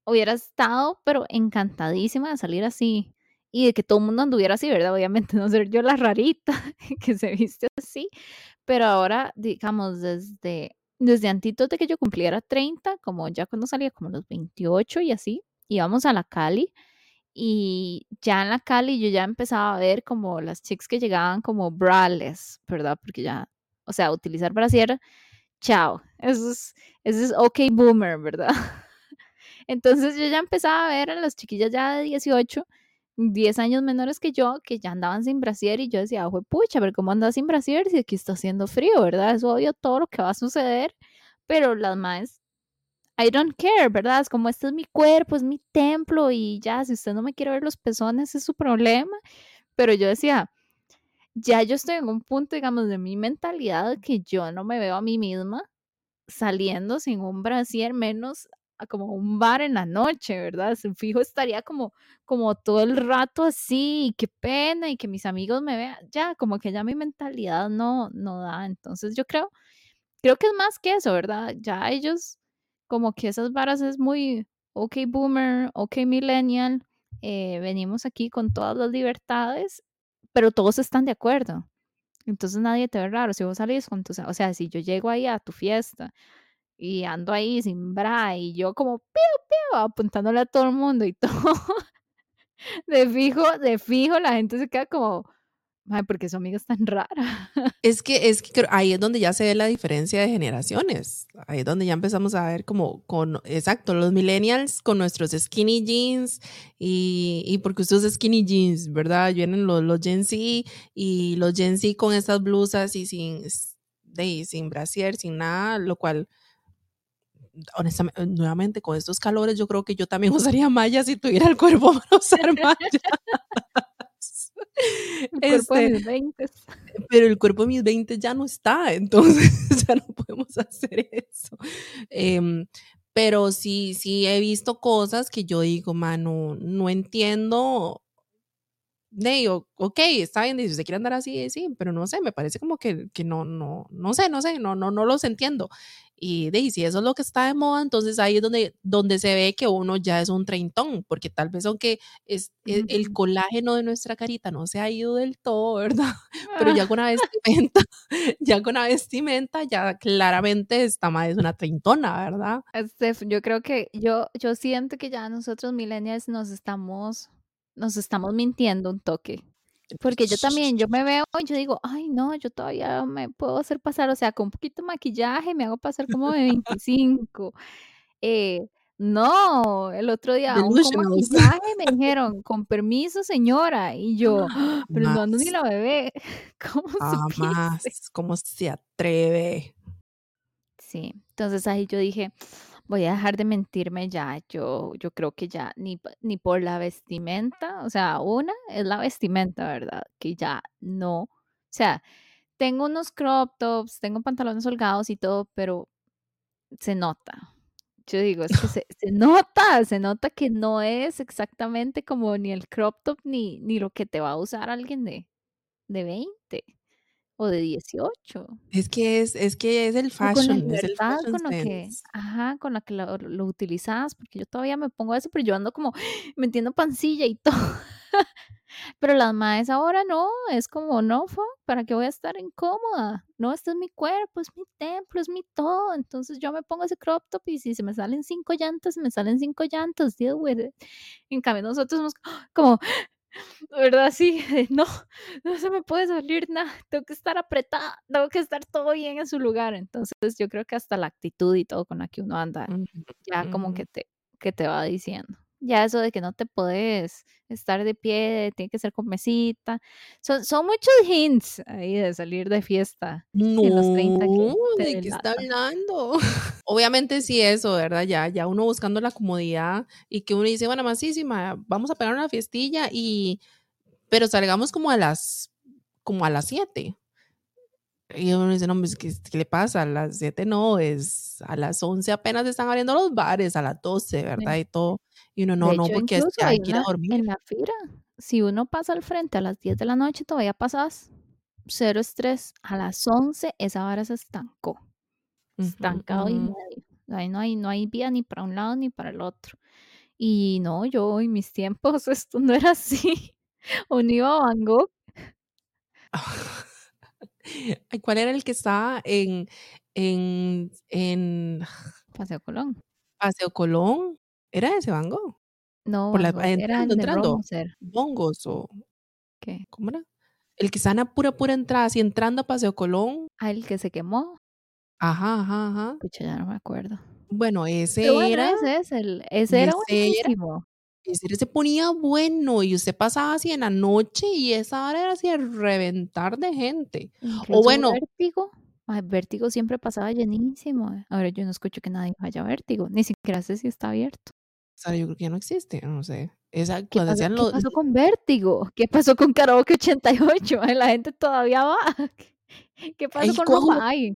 Hubiera estado, pero encantadísima de salir así y de que todo el mundo anduviera así, ¿verdad? Obviamente no ser yo la rarita que se viste así, pero ahora, digamos, desde, desde antes de que yo cumpliera 30, como ya cuando salía como los 28 y así, íbamos a la Cali y ya en la Cali yo ya empezaba a ver como las chicas que llegaban como brales, ¿verdad? Porque ya o sea, utilizar brasier, chao. Eso es, eso es ok boomer, ¿verdad? Entonces yo ya empezaba a ver a las chiquillas ya de 18, 10 años menores que yo, que ya andaban sin brasier y yo decía, ojo, pucha, pero ¿cómo andas sin brasier si aquí está haciendo frío, verdad? Es obvio todo lo que va a suceder, pero las más I don't care, ¿verdad? Es como este es mi cuerpo, es mi templo y ya, si usted no me quiere ver los pezones es su problema. Pero yo decía, ya yo estoy en un punto, digamos, de mi mentalidad que yo no me veo a mí misma saliendo sin un brasier, menos como un bar en la noche, ¿verdad? Fijo estaría como, como todo el rato así, y qué pena, y que mis amigos me vean, ya, como que ya mi mentalidad no, no da. Entonces yo creo, creo que es más que eso, ¿verdad? Ya ellos, como que esas varas es muy, ok, boomer, ok, millennial, eh, venimos aquí con todas las libertades pero todos están de acuerdo. Entonces nadie te ve raro. Si vos salís con tu, o sea, si yo llego ahí a tu fiesta y ando ahí sin bra y yo como pío, pío, apuntándole a todo el mundo y todo, de fijo, de fijo, la gente se queda como, Ay, porque su amiga es tan rara. Es que, es que ahí es donde ya se ve la diferencia de generaciones. Ahí es donde ya empezamos a ver como con, exacto, los millennials con nuestros skinny jeans y, y porque ustedes skinny jeans, ¿verdad? Vienen los, los Gen Z y los Gen Z con estas blusas y sin, de, sin brasier, sin nada, lo cual honestamente, nuevamente con estos calores, yo creo que yo también usaría mallas si tuviera el cuerpo para usar mallas. El cuerpo de mis 20. Este, pero el cuerpo de mis 20 ya no está, entonces ya no podemos hacer eso. Em, pero sí, sí he visto cosas que yo digo, mano, no entiendo. De, ok, está bien, si usted quiere andar así, sí, pero no sé, me parece como que, que no, no, no sé, no sé, no, no, no los entiendo. Y, de, si eso es lo que está de moda, entonces ahí es donde, donde se ve que uno ya es un treintón, porque tal vez aunque es, e, el, colágeno de nuestra carita no se ha ido del todo, ¿verdad? Pero ya con la vestimenta, ya con la vestimenta, ya claramente esta madre es una treintona, ¿verdad? Steph, yo creo que yo, yo siento que ya nosotros millennials nos estamos, nos estamos mintiendo un toque. Porque yo también, yo me veo y yo digo: "Ay, no, yo todavía me puedo hacer pasar", o sea, con un poquito de maquillaje me hago pasar como de 25. Eh, no, el otro día aún con maquillaje me dijeron: "Con permiso, señora", y yo: "Pero no ando ni la bebé", ¿cómo supiste? Jamás, ¿cómo se atreve? Sí, entonces ahí yo dije: "Voy a dejar de mentirme ya", yo yo creo que ya ni ni por la vestimenta, o sea, una es la vestimenta, ¿verdad? Que ya no, o sea, tengo unos crop tops, tengo pantalones holgados y todo, pero se nota. Yo digo, es que se se nota, se nota que no es exactamente como ni el crop top ni ni lo que te va a usar alguien de de 20 o de 18. Es que es es que es el O con la fashion, es el fashion con lo que ajá, con la que lo lo utilizas, porque yo todavía me pongo eso, pero yo ando como metiendo pancilla y todo. Pero las maes ahora no, es como, no, fo, ¿para qué voy a estar incómoda? No, este es mi cuerpo, es mi templo, es mi todo. Entonces yo me pongo ese crop top y si se me salen 5 llantas, me salen 5 llantas, deal with it. En cambio, nosotros somos como, ¿verdad? Sí, no, no se me puede salir nada, tengo que estar apretada, tengo que estar todo bien en su lugar. Entonces yo creo que hasta la actitud y todo con la que uno anda, ya como que te, que te va diciendo. Ya eso de que no te puedes estar de pie, tiene que ser con mesita. Son, son muchos hints ahí de salir de fiesta en los 30 que No, te ¿de qué está hablando? Obviamente sí eso, ¿verdad? Ya ya uno buscando la comodidad y que uno dice: "Bueno, ma, sí, sí, ma, vamos a pegar una fiestilla y pero salgamos como a las como a las 7". Y uno dice: "No, hombre, es que, ¿qué le pasa? A las 7 no, es a las 11 apenas están abriendo los bares, a las 12, ¿verdad? Sí. Y todo". Y uno: De "No, no, hecho, porque es hay que ir a dormir". en la fila, si uno pasa al frente a las 10 de la noche, todavía pasas, cero estrés. A las 11 esa vara se estancó, estancado y medio. Ahí no hay no hay vía ni para un lado ni para el otro. Y no, yo en mis tiempos esto no era así. Uno iba a Van Gogh, ¿cuál era el que estaba en en en Paseo Colón. Paseo Colón? ¿Era ese Van Gogh? No, Por la era entrando, el de Bongos o ¿qué? ¿cómo era? El que está en la pura, pura entrada, así entrando a Paseo Colón. Ah, el que se quemó, Ajá, ajá, ajá. pucha, ya no me acuerdo. Bueno, ese bueno, era ese es el ese era ese era buenísimo. ese se ponía bueno, y usted pasaba así en la noche, y esa hora era así a reventar de gente. O Incluso bueno, Vértigo, ay, Vértigo siempre pasaba llenísimo. Ahora yo no escucho que nadie vaya a Vértigo, ni siquiera sé si está abierto. Yo creo que ya no existe, no sé. Esa ¿Qué pasó qué pasó con Vértigo? ¿Qué pasó con Karaoke 88? Ay, la gente todavía va. ¿Qué pasó ay, con ¿cómo? Rumba? Ay,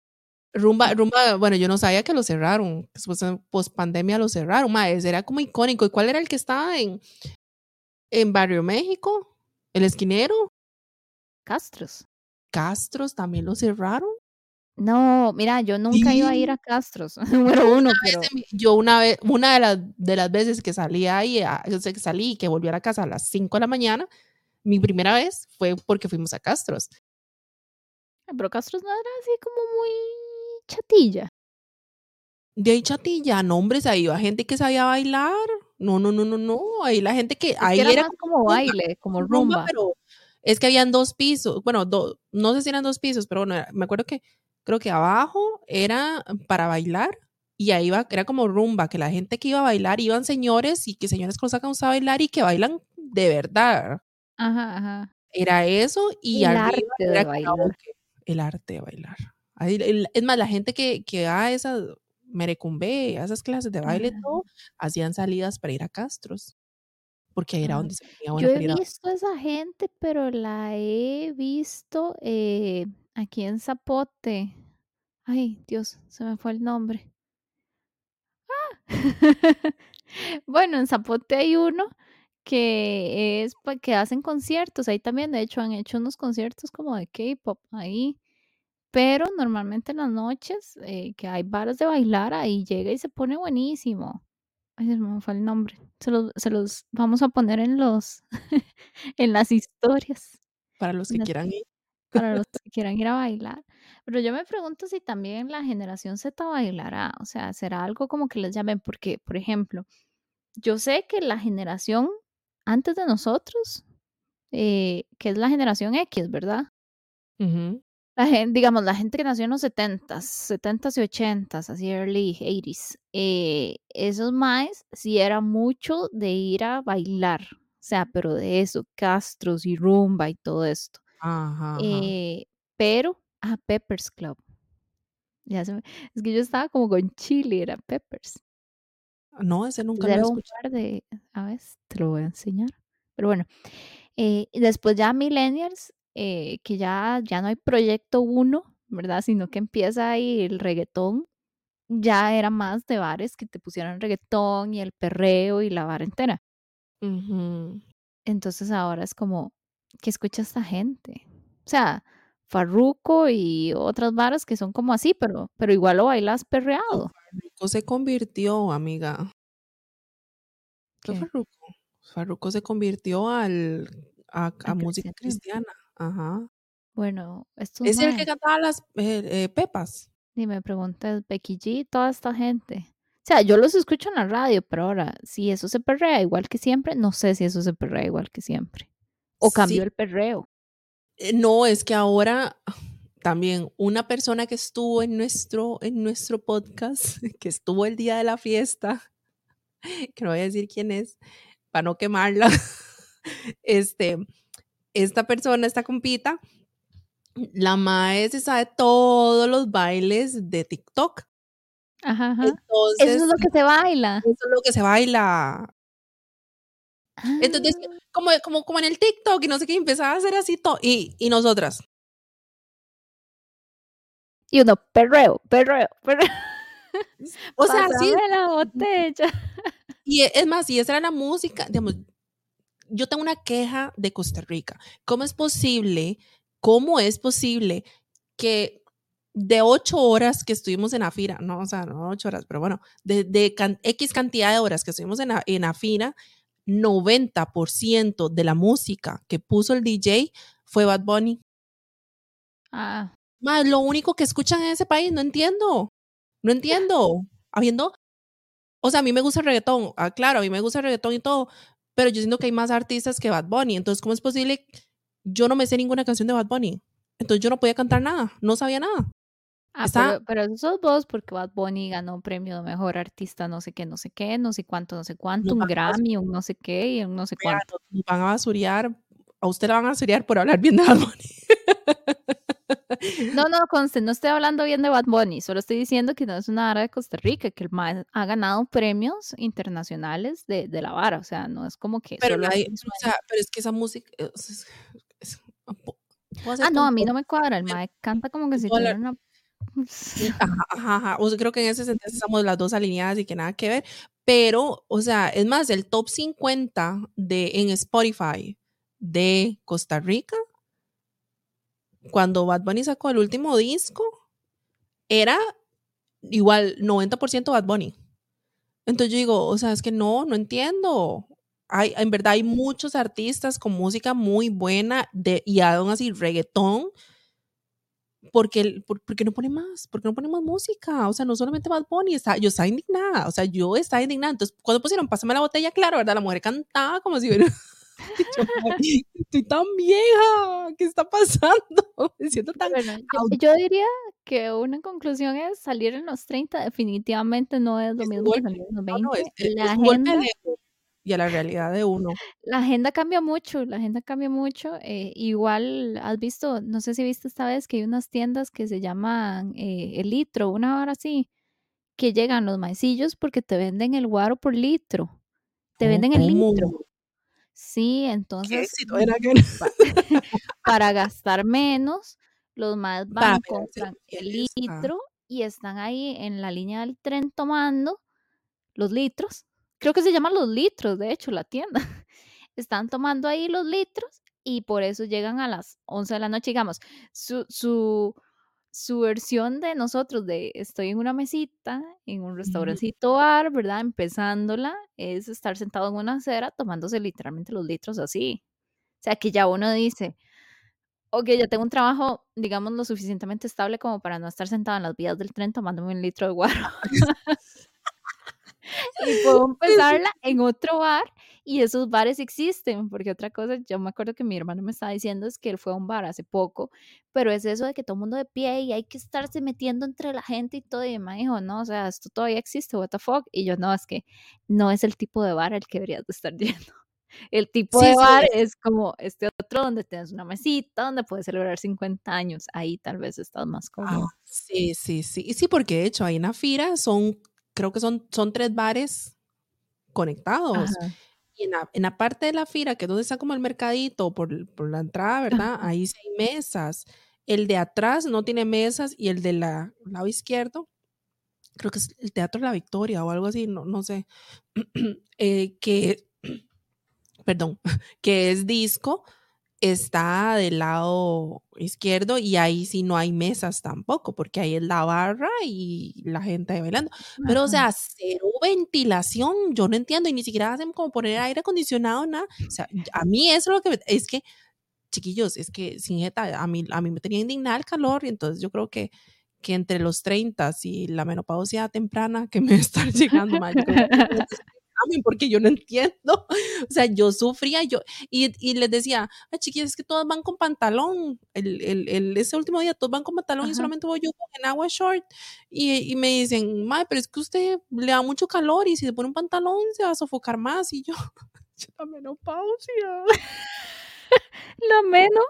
Rumba Rumba, bueno, yo no sabía que lo cerraron, después en pospandemia lo cerraron, mae, ese era como icónico, ¿y cuál era el que estaba en en Barrio México? ¿El Esquinero? Castros. ¿Castros también lo cerraron? No, mira, yo nunca iba a ir Sí. a Castros, número una 1, vez pero yo una vez una de las de las veces que salí ahí, ah, yo sé que salí y que volví a la casa a las 5 de la mañana, mi primera vez fue porque fuimos a Castros. pero Castros no era así como muy chatilla. De ahí chatilla, no, hombres, ahí iba gente que sabía bailar. No, no, no, no, no, ahí la gente que Es que ahí era era más como rumba, baile, como rumba, rumba. pero es que habían 2 pisos, bueno, do no sé si eran 2 pisos, pero bueno, me acuerdo que creo que abajo era para bailar y ahí iba era como rumba, que la gente que iba a bailar iban señores y que señores que los sacan a bailar y que bailan de verdad. Ajá, ajá. Era eso y El arriba arte era de bailar. karaoke, el arte de bailar. Ahí el es más, la gente que que va a esas merecumbe, a esas clases de baile Ajá. todo, hacían salidas para ir a Castros, porque ahí era Ah, donde se yo he visto a esa gente, pero la he visto, eh, aquí en Zapote. Ay, Dios, se me fue el nombre. Bueno, en Zapote hay uno que es pa que hacen conciertos, ahí también, de hecho, han hecho unos conciertos como de K-pop ahí, pero normalmente en las noches, eh, que hay bares de bailar, ahí llega y se pone buenísimo. Ay, se me fue el nombre. Se los se los vamos a poner en los en las historias, para los que las quieran ir. Para los que quieran ir a bailar. Pero yo me pregunto si también la generación Z bailará, o sea, ¿será algo como que les llamen? Porque, por ejemplo, yo sé que la generación antes de nosotros, eh, que es la generación X, ¿verdad? La gente, digamos, la gente que nació en los 70s, 70s y 80s, así early 80s, eh, esos más sí era mucho de ir a bailar, o sea, pero de eso, castros y rumba y todo esto. Ajá, eh, pero, a Peppers Club. Ya es que yo estaba como con Chile, era Peppers. No, ese nunca lo he escuchado. de, a ver, te lo voy a enseñar. Pero bueno, eh, después ya Millennials, eh, que ya, ya no hay proyecto uno, ¿verdad? Sino que empieza ahí el reggaetón. Ya era más de bares que te pusieran reggaetón y el perreo y la bar entera. Entonces ahora es como, ¿qué escucha esta gente? O sea, Farruco y otras varas que son como así, pero, pero igual lo bailas perreado. Farruco se convirtió, amiga. ¿Qué Farruco? Farruco se convirtió al, a, música cristiana. Ajá. Bueno, esto es el que cantaba las eh, eh, pepas. Y me preguntas, Becky G, toda esta gente. O sea, yo los escucho en la radio, pero ahora, si eso se perrea igual que siempre, no sé si eso se perrea igual que siempre. O cambió el perreo. Eh, no, es que ahora también una persona que estuvo en nuestro, en nuestro podcast, que estuvo el día de la fiesta, que no voy a decir quién es, para no quemarla, este, esta persona, esta compita, la mae se sabe todos los bailes de TikTok. Ajá, Entonces, eso es lo que se baila. Eso es lo que se baila. Entonces, ah. como, como, como en el TikTok y no sé qué, empezaba a hacer así todo. Y, y nosotras. Y uno, perreo, perreo, perreo. O sea, sí. la botella. Y es más, si esa era la música, digamos, yo tengo una queja de Costa Rica. ¿Cómo es posible, cómo es posible que de ocho horas que estuvimos en Afira, no, o sea, no ocho horas, pero bueno, de, de X cantidad de horas que estuvimos en, en Afira, 90% de la música que puso el DJ fue Bad Bunny. Ah. Más, lo único que escuchan en ese país, no entiendo. No entiendo. Habiendo. O sea, a mí me gusta el reggaetón. Ah, claro, a mí me gusta el reggaetón y todo. Pero yo siento que hay más artistas que Bad Bunny. Entonces, ¿cómo es posible? Yo no me sé ninguna canción de Bad Bunny. Entonces, yo no podía cantar nada. No sabía nada. Ah, pero, pero eso sos vos porque Bad Bunny ganó un premio de mejor artista, no sé qué, no sé qué, no sé cuánto, no sé cuánto, un Grammy, un no sé qué y un no sé cuánto. van a basurear, a usted la van a basurear por hablar bien de Bad Bunny. No, no, conste, no estoy hablando bien de Bad Bunny, solo estoy diciendo que no es una área de Costa Rica, que el MAE ha ganado premios internacionales de, de, la vara, o sea, no es como que... Pero, o sea, pero es que esa música... ah, no, a mí no me cuadra, el MAE canta como que si tuviera una O sea, creo que en ese sentido estamos las dos alineadas y que nada que ver. Pero, o sea, es más, el top 50 de, en Spotify de Costa Rica, cuando Bad Bunny sacó el último disco, era igual 90% Bad Bunny. Entonces yo digo, o sea, es que no, no entiendo. Hay, en verdad hay muchos artistas con música muy buena de, y aún así reggaetón porque, por, qué no pone más? ¿Por qué no pone más música? O sea, no solamente Bad Bunny, está, yo estaba indignada, o sea, yo estaba indignada. Entonces, cuando pusieron Pásame la botella, claro, ¿verdad? La mujer cantaba como si hubiera... estoy tan vieja, ¿qué está pasando? Me siento tan... yo, diría que una conclusión es salir en los 30 definitivamente no es lo mismo que salir en los 20. la agenda, y a la realidad de uno. La agenda cambia mucho, la agenda cambia mucho. Eh, igual has visto, no sé si viste esta vez que hay unas tiendas que se llaman eh, el litro, una hora así, que llegan los maicillos porque te venden el guaro por litro. Te venden el litro. Sí, entonces. para, gastar menos, los más van, compran el litro y están ahí en la línea del tren tomando los litros creo que se llaman los litros, de hecho, la tienda. Están tomando ahí los litros y por eso llegan a las 11 de la noche, digamos, su, su, su versión de nosotros de estoy en una mesita, en un restaurancito bar, ¿verdad? Empezándola, es estar sentado en una acera tomándose literalmente los litros así. O sea, que ya uno dice, ok, ya tengo un trabajo, digamos, lo suficientemente estable como para no estar sentado en las vías del tren tomándome un litro de guaro. y puedo empezarla en otro bar y esos bares existen, porque otra cosa, yo me acuerdo que mi hermano me estaba diciendo es que él fue a un bar hace poco, pero es eso de que todo el mundo de pie y hay que estarse metiendo entre la gente y todo, y me dijo, no, o sea, esto todavía existe, what the fuck, y yo, no, es que no es el tipo de bar al que deberías de estar yendo. El tipo de bar es como este otro donde tienes una mesita, donde puedes celebrar 50 años. Ahí tal vez estás más cómodo. Ah, sí, sí, sí. Y sí, porque de hecho ahí en la fira son, creo que son, son tres bares conectados. Y en la, en la, parte de la fira, que es donde está como el mercadito, por, por la entrada, ¿verdad? Ahí sí hay mesas. El de atrás no tiene mesas y el del la, lado izquierdo, creo que es el Teatro la Victoria o algo así, no, no sé, eh, que perdón, que es disco, está del lado izquierdo y ahí sí no hay mesas tampoco, porque ahí es la barra y la gente bailando. Pero, o sea, cero ventilación, yo no entiendo, y ni siquiera hacen como poner aire acondicionado, nada. O sea, a mí eso es lo que, es que, chiquillos, es que sin jeta, a mí, a mí me tenía indignada el calor y entonces yo creo que que entre los 30 y la menopausia temprana que me está llegando, mal, porque yo no entiendo. O sea, yo sufría yo y, y les decía, ay chiquillas, es que todos van con pantalón. El, el, el, ese último día todos van con pantalón y solamente voy yo en agua short. Y, y me dicen, madre, pero es que usted le da mucho calor y si se pone un pantalón se va a sofocar más. Y yo, la menopausia. la menos.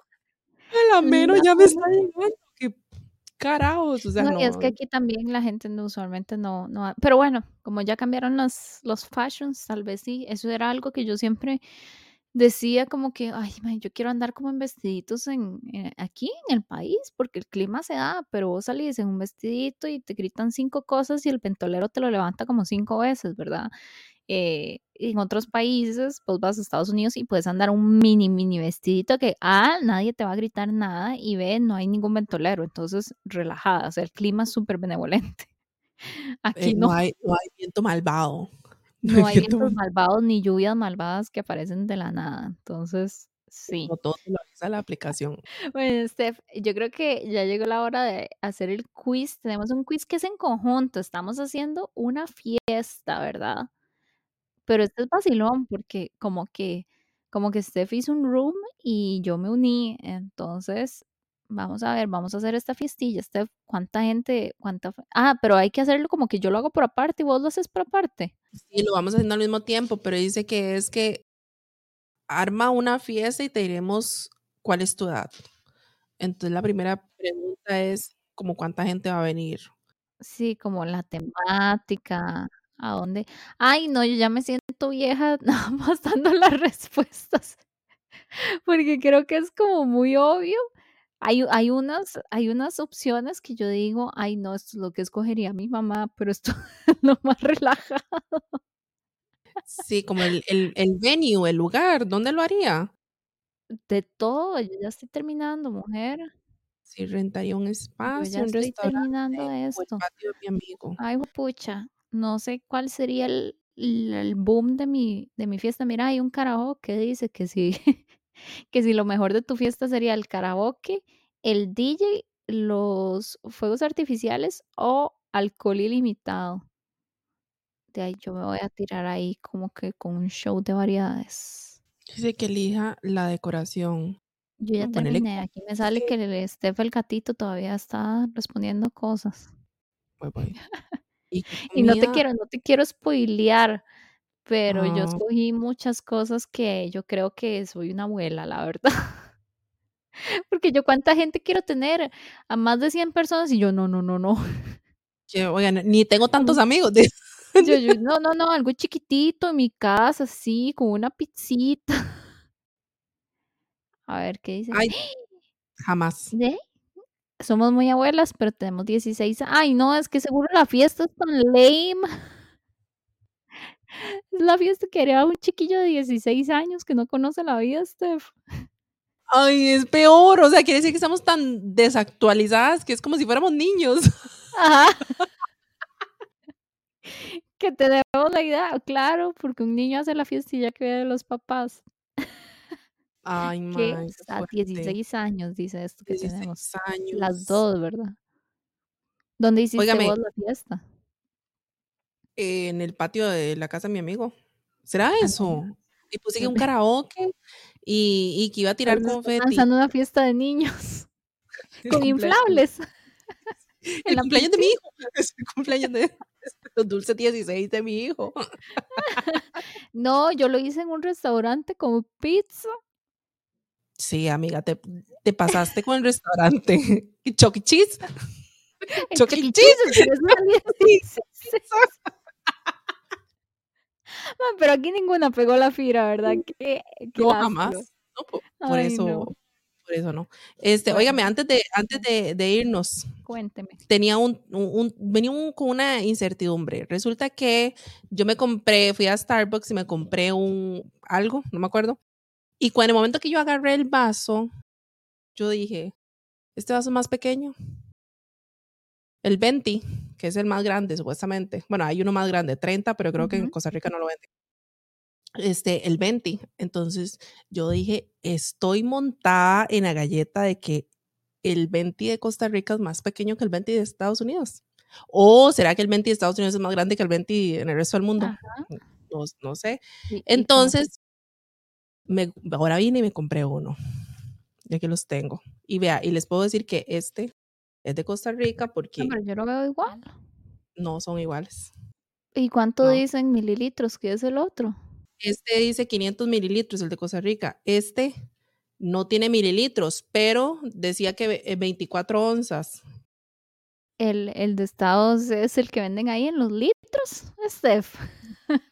La menos ya me está llegando carajos, o sea, no, Y es que aquí también la gente no, usualmente no, no, pero bueno, como ya cambiaron los, los fashions, tal vez sí, eso era algo que yo siempre decía como que, ay, yo quiero andar como en vestiditos en, eh, aquí en el país, porque el clima se da, pero vos salís en un vestidito y te gritan cinco cosas y el pentolero te lo levanta como cinco veces, ¿verdad? Eh, en otros países, pues vas a Estados Unidos y puedes andar un mini, mini vestidito que, A, nadie te va a gritar nada y B, no hay ningún ventolero, entonces relajada, o sea, el clima es súper benevolente. Aquí eh, no, hay, no hay viento malvado. No, hay vientos malvados ni lluvias malvadas que aparecen de la nada, entonces sí. No todo lo avisa la aplicación. Bueno, Steph, yo creo que ya llegó la hora de hacer el quiz. Tenemos un quiz que es en conjunto, estamos haciendo una fiesta, ¿verdad? Pero este es vacilón porque como que como que Steph hizo un room y yo me uní, entonces vamos a ver, vamos a hacer esta fiestilla, Steph, ¿cuánta gente, cuánta? Ah, pero hay que hacerlo como que yo lo hago por aparte y vos lo haces por aparte. Sí, lo vamos haciendo al mismo tiempo, pero dice que es que arma una fiesta y te diremos cuál es tu edad. Entonces la primera pregunta es como cuánta gente va a venir. Sí, como la temática. ¿A dónde? Ay, no, yo ya me siento vieja nada más dando las respuestas, porque creo que es como muy obvio. Hay, hay, unas, hay unas opciones que yo digo, ay, no, esto es lo que escogería mi mamá, pero esto es lo más relajado. Sí, como el, el, el venue, el lugar, ¿dónde lo haría? De todo, yo ya estoy terminando, mujer. Sí, rentaría un espacio, un estoy terminando esto. Ay, pucha, no sé cuál sería el, boom de mi, de mi fiesta. Mira, hay un karaoke, dice que si, que si lo mejor de tu fiesta sería el karaoke, el DJ, los fuegos artificiales o alcohol ilimitado. De ahí yo me voy a tirar ahí como que con un show de variedades. Dice que elija la decoración. Yo ya terminé. Aquí me sale que el Steph el gatito todavía está respondiendo cosas. Y, no te quiero, no te quiero spoilear, pero yo escogí muchas cosas que yo creo que soy una abuela, la verdad. Porque yo cuánta gente quiero tener, a más de 100 personas y yo no, no, no, no. oigan, ni tengo tantos amigos. no, no, no, algo chiquitito en mi casa, así, con una pizzita. A ver, ¿qué dice? Ay, jamás. ¿De? Somos muy abuelas, pero tenemos 16. Ay, no, es que seguro la fiesta es tan lame. Es la fiesta que haría un chiquillo de 16 años que no conoce la vida, Steph. Ay, es peor. O sea, quiere decir que estamos tan desactualizadas que es como si fuéramos niños. Ajá. que tenemos la idea, claro, porque un niño hace la fiestilla que ve de los papás. Ay, que a 16 años, dice esto que tenemos. Las dos, ¿verdad? ¿Dónde hiciste vos la fiesta? En el patio de la casa de mi amigo. ¿Será eso? y puse un karaoke y, y, que iba a tirar confeti. Lanzando una fiesta de niños con inflables. El cumpleaños de mi hijo. El cumpleaños de los dulces 16 de mi hijo. No, yo lo hice en un restaurante con pizza. Sí, amiga, te, te pasaste con el restaurante. Chucky e. Cheese. Chucky e. Cheese. Pero aquí ninguna pegó la fira, ¿verdad? ¿Qué, no, jamás. No, por, eso, por eso no. Este, óigame, antes de, antes de, irnos, cuénteme. Tenía un, venía con una incertidumbre. Resulta que yo me compré, fui a Starbucks y me compré un algo, no me acuerdo. Y cuando en el momento que yo agarré el vaso, yo dije, este vaso es más pequeño. El 20, que es el más grande, supuestamente. Bueno, hay uno más grande, 30, pero creo que en Costa Rica no lo venden este, el 20. Entonces yo dije, estoy montada en la galleta de que el 20 de Costa Rica es más pequeño que el 20 de Estados Unidos. ¿O será que el 20 de Estados Unidos es más grande que el 20 en el resto del mundo? No, no, sé. Entonces, me, ahora vine y me compré uno. Ya que los tengo. Y vea, y les puedo decir que este es de Costa Rica porque... pero yo lo veo igual. No, son iguales. ¿Y cuánto dicen mililitros que es el otro? Este dice 500 mililitros, el de Costa Rica. Este no tiene mililitros, pero decía que 24 eh, onzas. El, el de Estados es el que venden ahí en los litros, Steph.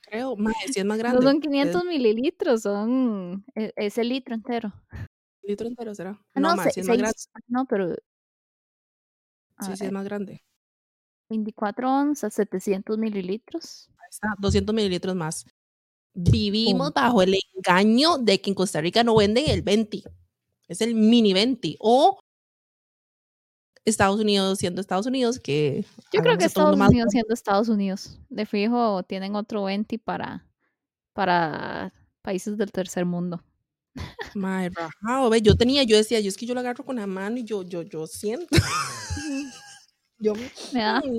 Creo, más, si es más grande. No son 500 mililitros, son. E, es, el litro entero. ¿Litro entero será? Ah, no, más, si es más grande. No, pero. Sí, sí, es más grande. 24 onzas, 700 mililitros. Ahí está, 200 mililitros más. Vivimos bajo el engaño de que en Costa Rica no venden el 20. Es el mini 20. O Estados Unidos siendo Estados Unidos, que... Yo creo que Estados Unidos siendo Estados Unidos. De fijo tienen otro 20 para, para países del tercer mundo. Madre, rajado, yo tenía, yo decía, yo es que yo lo agarro con la mano y yo, yo, yo siento. yo, me da, mm,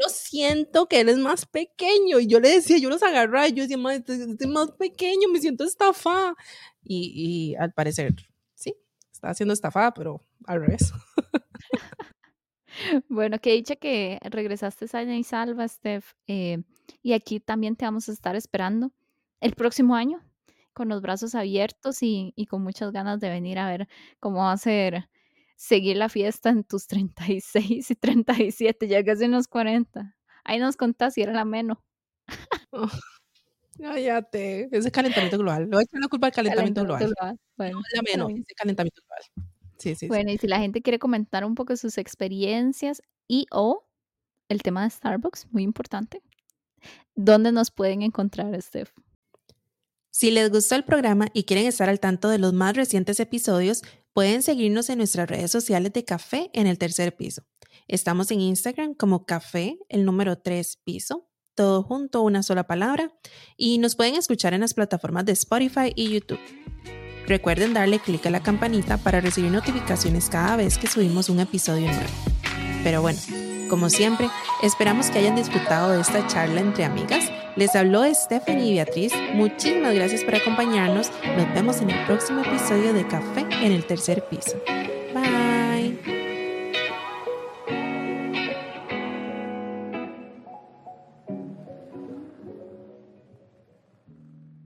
lo siento que él es más pequeño. Y yo le decía, yo los agarraba y yo decía, este, este, es más pequeño, me siento estafada. Y, y al parecer, sí, está haciendo estafada, pero al revés. bueno, que dicha que regresaste sana y salva, Steph. Eh, y aquí también te vamos a estar esperando el próximo año con los brazos abiertos y, y con muchas ganas de venir a ver cómo va a ser seguir la fiesta en tus 36 y 37, ya casi unos 40. Ahí nos contás si era la menos. Oh, cállate, ese calentamiento global. A echar la culpa al calentamiento, global. Bueno, no, la menos, ese calentamiento global. Sí, sí, bueno, y si la gente quiere comentar un poco sus experiencias y o el tema de Starbucks, muy importante, ¿dónde nos pueden encontrar, Steph? Si les gustó el programa y quieren estar al tanto de los más recientes episodios, pueden seguirnos en nuestras redes sociales de Café en el tercer piso. Estamos en Instagram como Café, el número 3 piso, todo junto, una sola palabra, y nos pueden escuchar en las plataformas de Spotify y YouTube. Recuerden darle clic a la campanita para recibir notificaciones cada vez que subimos un episodio nuevo. Pero bueno, como siempre, esperamos que hayan disfrutado de esta charla entre amigas. Les habló Stephanie y Beatriz. Muchísimas gracias por acompañarnos. Nos vemos en el próximo episodio de Café en el tercer piso.